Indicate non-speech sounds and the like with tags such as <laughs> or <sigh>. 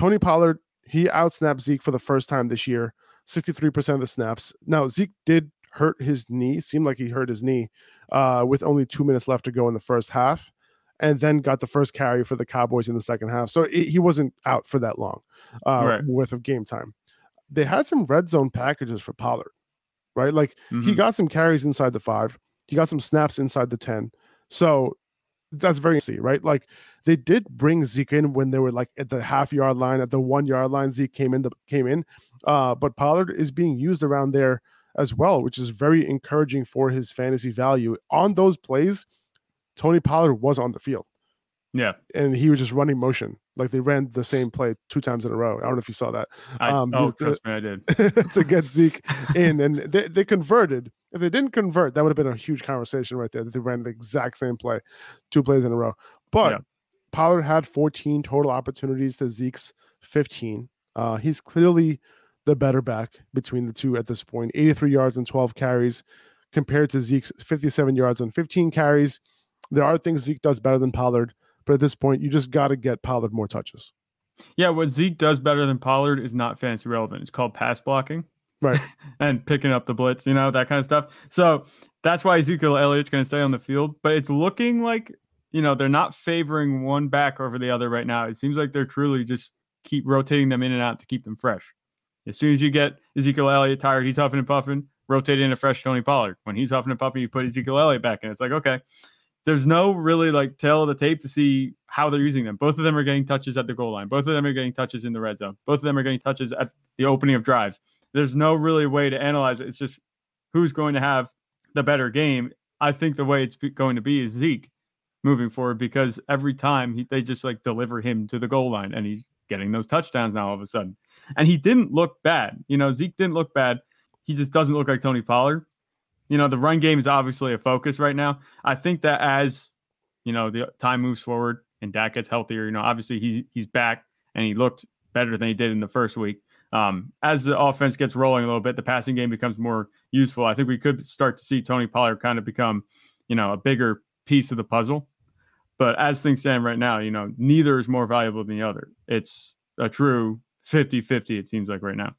Tony Pollard, he outsnapped Zeke for the first time this year, 63% of the snaps. Now, Zeke did hurt his knee, seemed like he hurt his knee uh, with only two minutes left to go in the first half, and then got the first carry for the Cowboys in the second half. So it, he wasn't out for that long uh, Right. worth of game time. They had some red zone packages for Pollard, right? Like he Mhm. got some carries inside the five, he got some snaps inside the 10. So that's very easy, right? Like they did bring Zeke in when they were like at the half yard line, at the one yard line. Zeke came in, the, came in, uh, but Pollard is being used around there as well, which is very encouraging for his fantasy value. On those plays, Tony Pollard was on the field Yeah. and he was just running motion. Like they ran the same play two times in a row. I don't know if you saw that I, Um, oh, the- trust <laughs> me, I did. to get Zeke in, and <laughs> they, they converted. If they didn't convert, that would have been a huge conversation right there. That they ran the exact same play, two plays in a row. But Yeah. Pollard had 14 total opportunities to Zeke's 15. Uh, he's clearly the better back between the two at this point. 83 yards and 12 carries compared to Zeke's 57 yards and 15 carries. There are things Zeke does better than Pollard, but at this point, you just got to get Pollard more touches. Yeah, what Zeke does better than Pollard is not fantasy relevant. It's called pass blocking. Right. <laughs> and picking up the blitz, you know, that kind of stuff. So that's why Ezekiel Elliott's going to stay on the field. But it's looking like, you know, they're not favoring one back over the other right now. It seems like they're truly just keep rotating them in and out to keep them fresh. As soon as you get Ezekiel Elliott tired, he's huffing and puffing, rotate in a fresh Tony Pollard. When he's huffing and puffing, you put Ezekiel Elliott back in. It's like, okay, there's no really like tail of the tape to see how they're using them. Both of them are getting touches at the goal line. Both of them are getting touches in the red zone. Both of them are getting touches at the opening of drives. There's no really way to analyze it. It's just who's going to have the better game. I think the way it's going to be is Zeke moving forward because every time he, they just like deliver him to the goal line and he's getting those touchdowns now all of a sudden. And he didn't look bad. You know, Zeke didn't look bad. He just doesn't look like Tony Pollard. You know, the run game is obviously a focus right now. I think that as you know the time moves forward and Dak gets healthier, you know, obviously he's he's back and he looked better than he did in the first week. Um, as the offense gets rolling a little bit, the passing game becomes more useful. I think we could start to see Tony Pollard kind of become, you know, a bigger piece of the puzzle. But as things stand right now, you know, neither is more valuable than the other. It's a true 50 50, it seems like right now.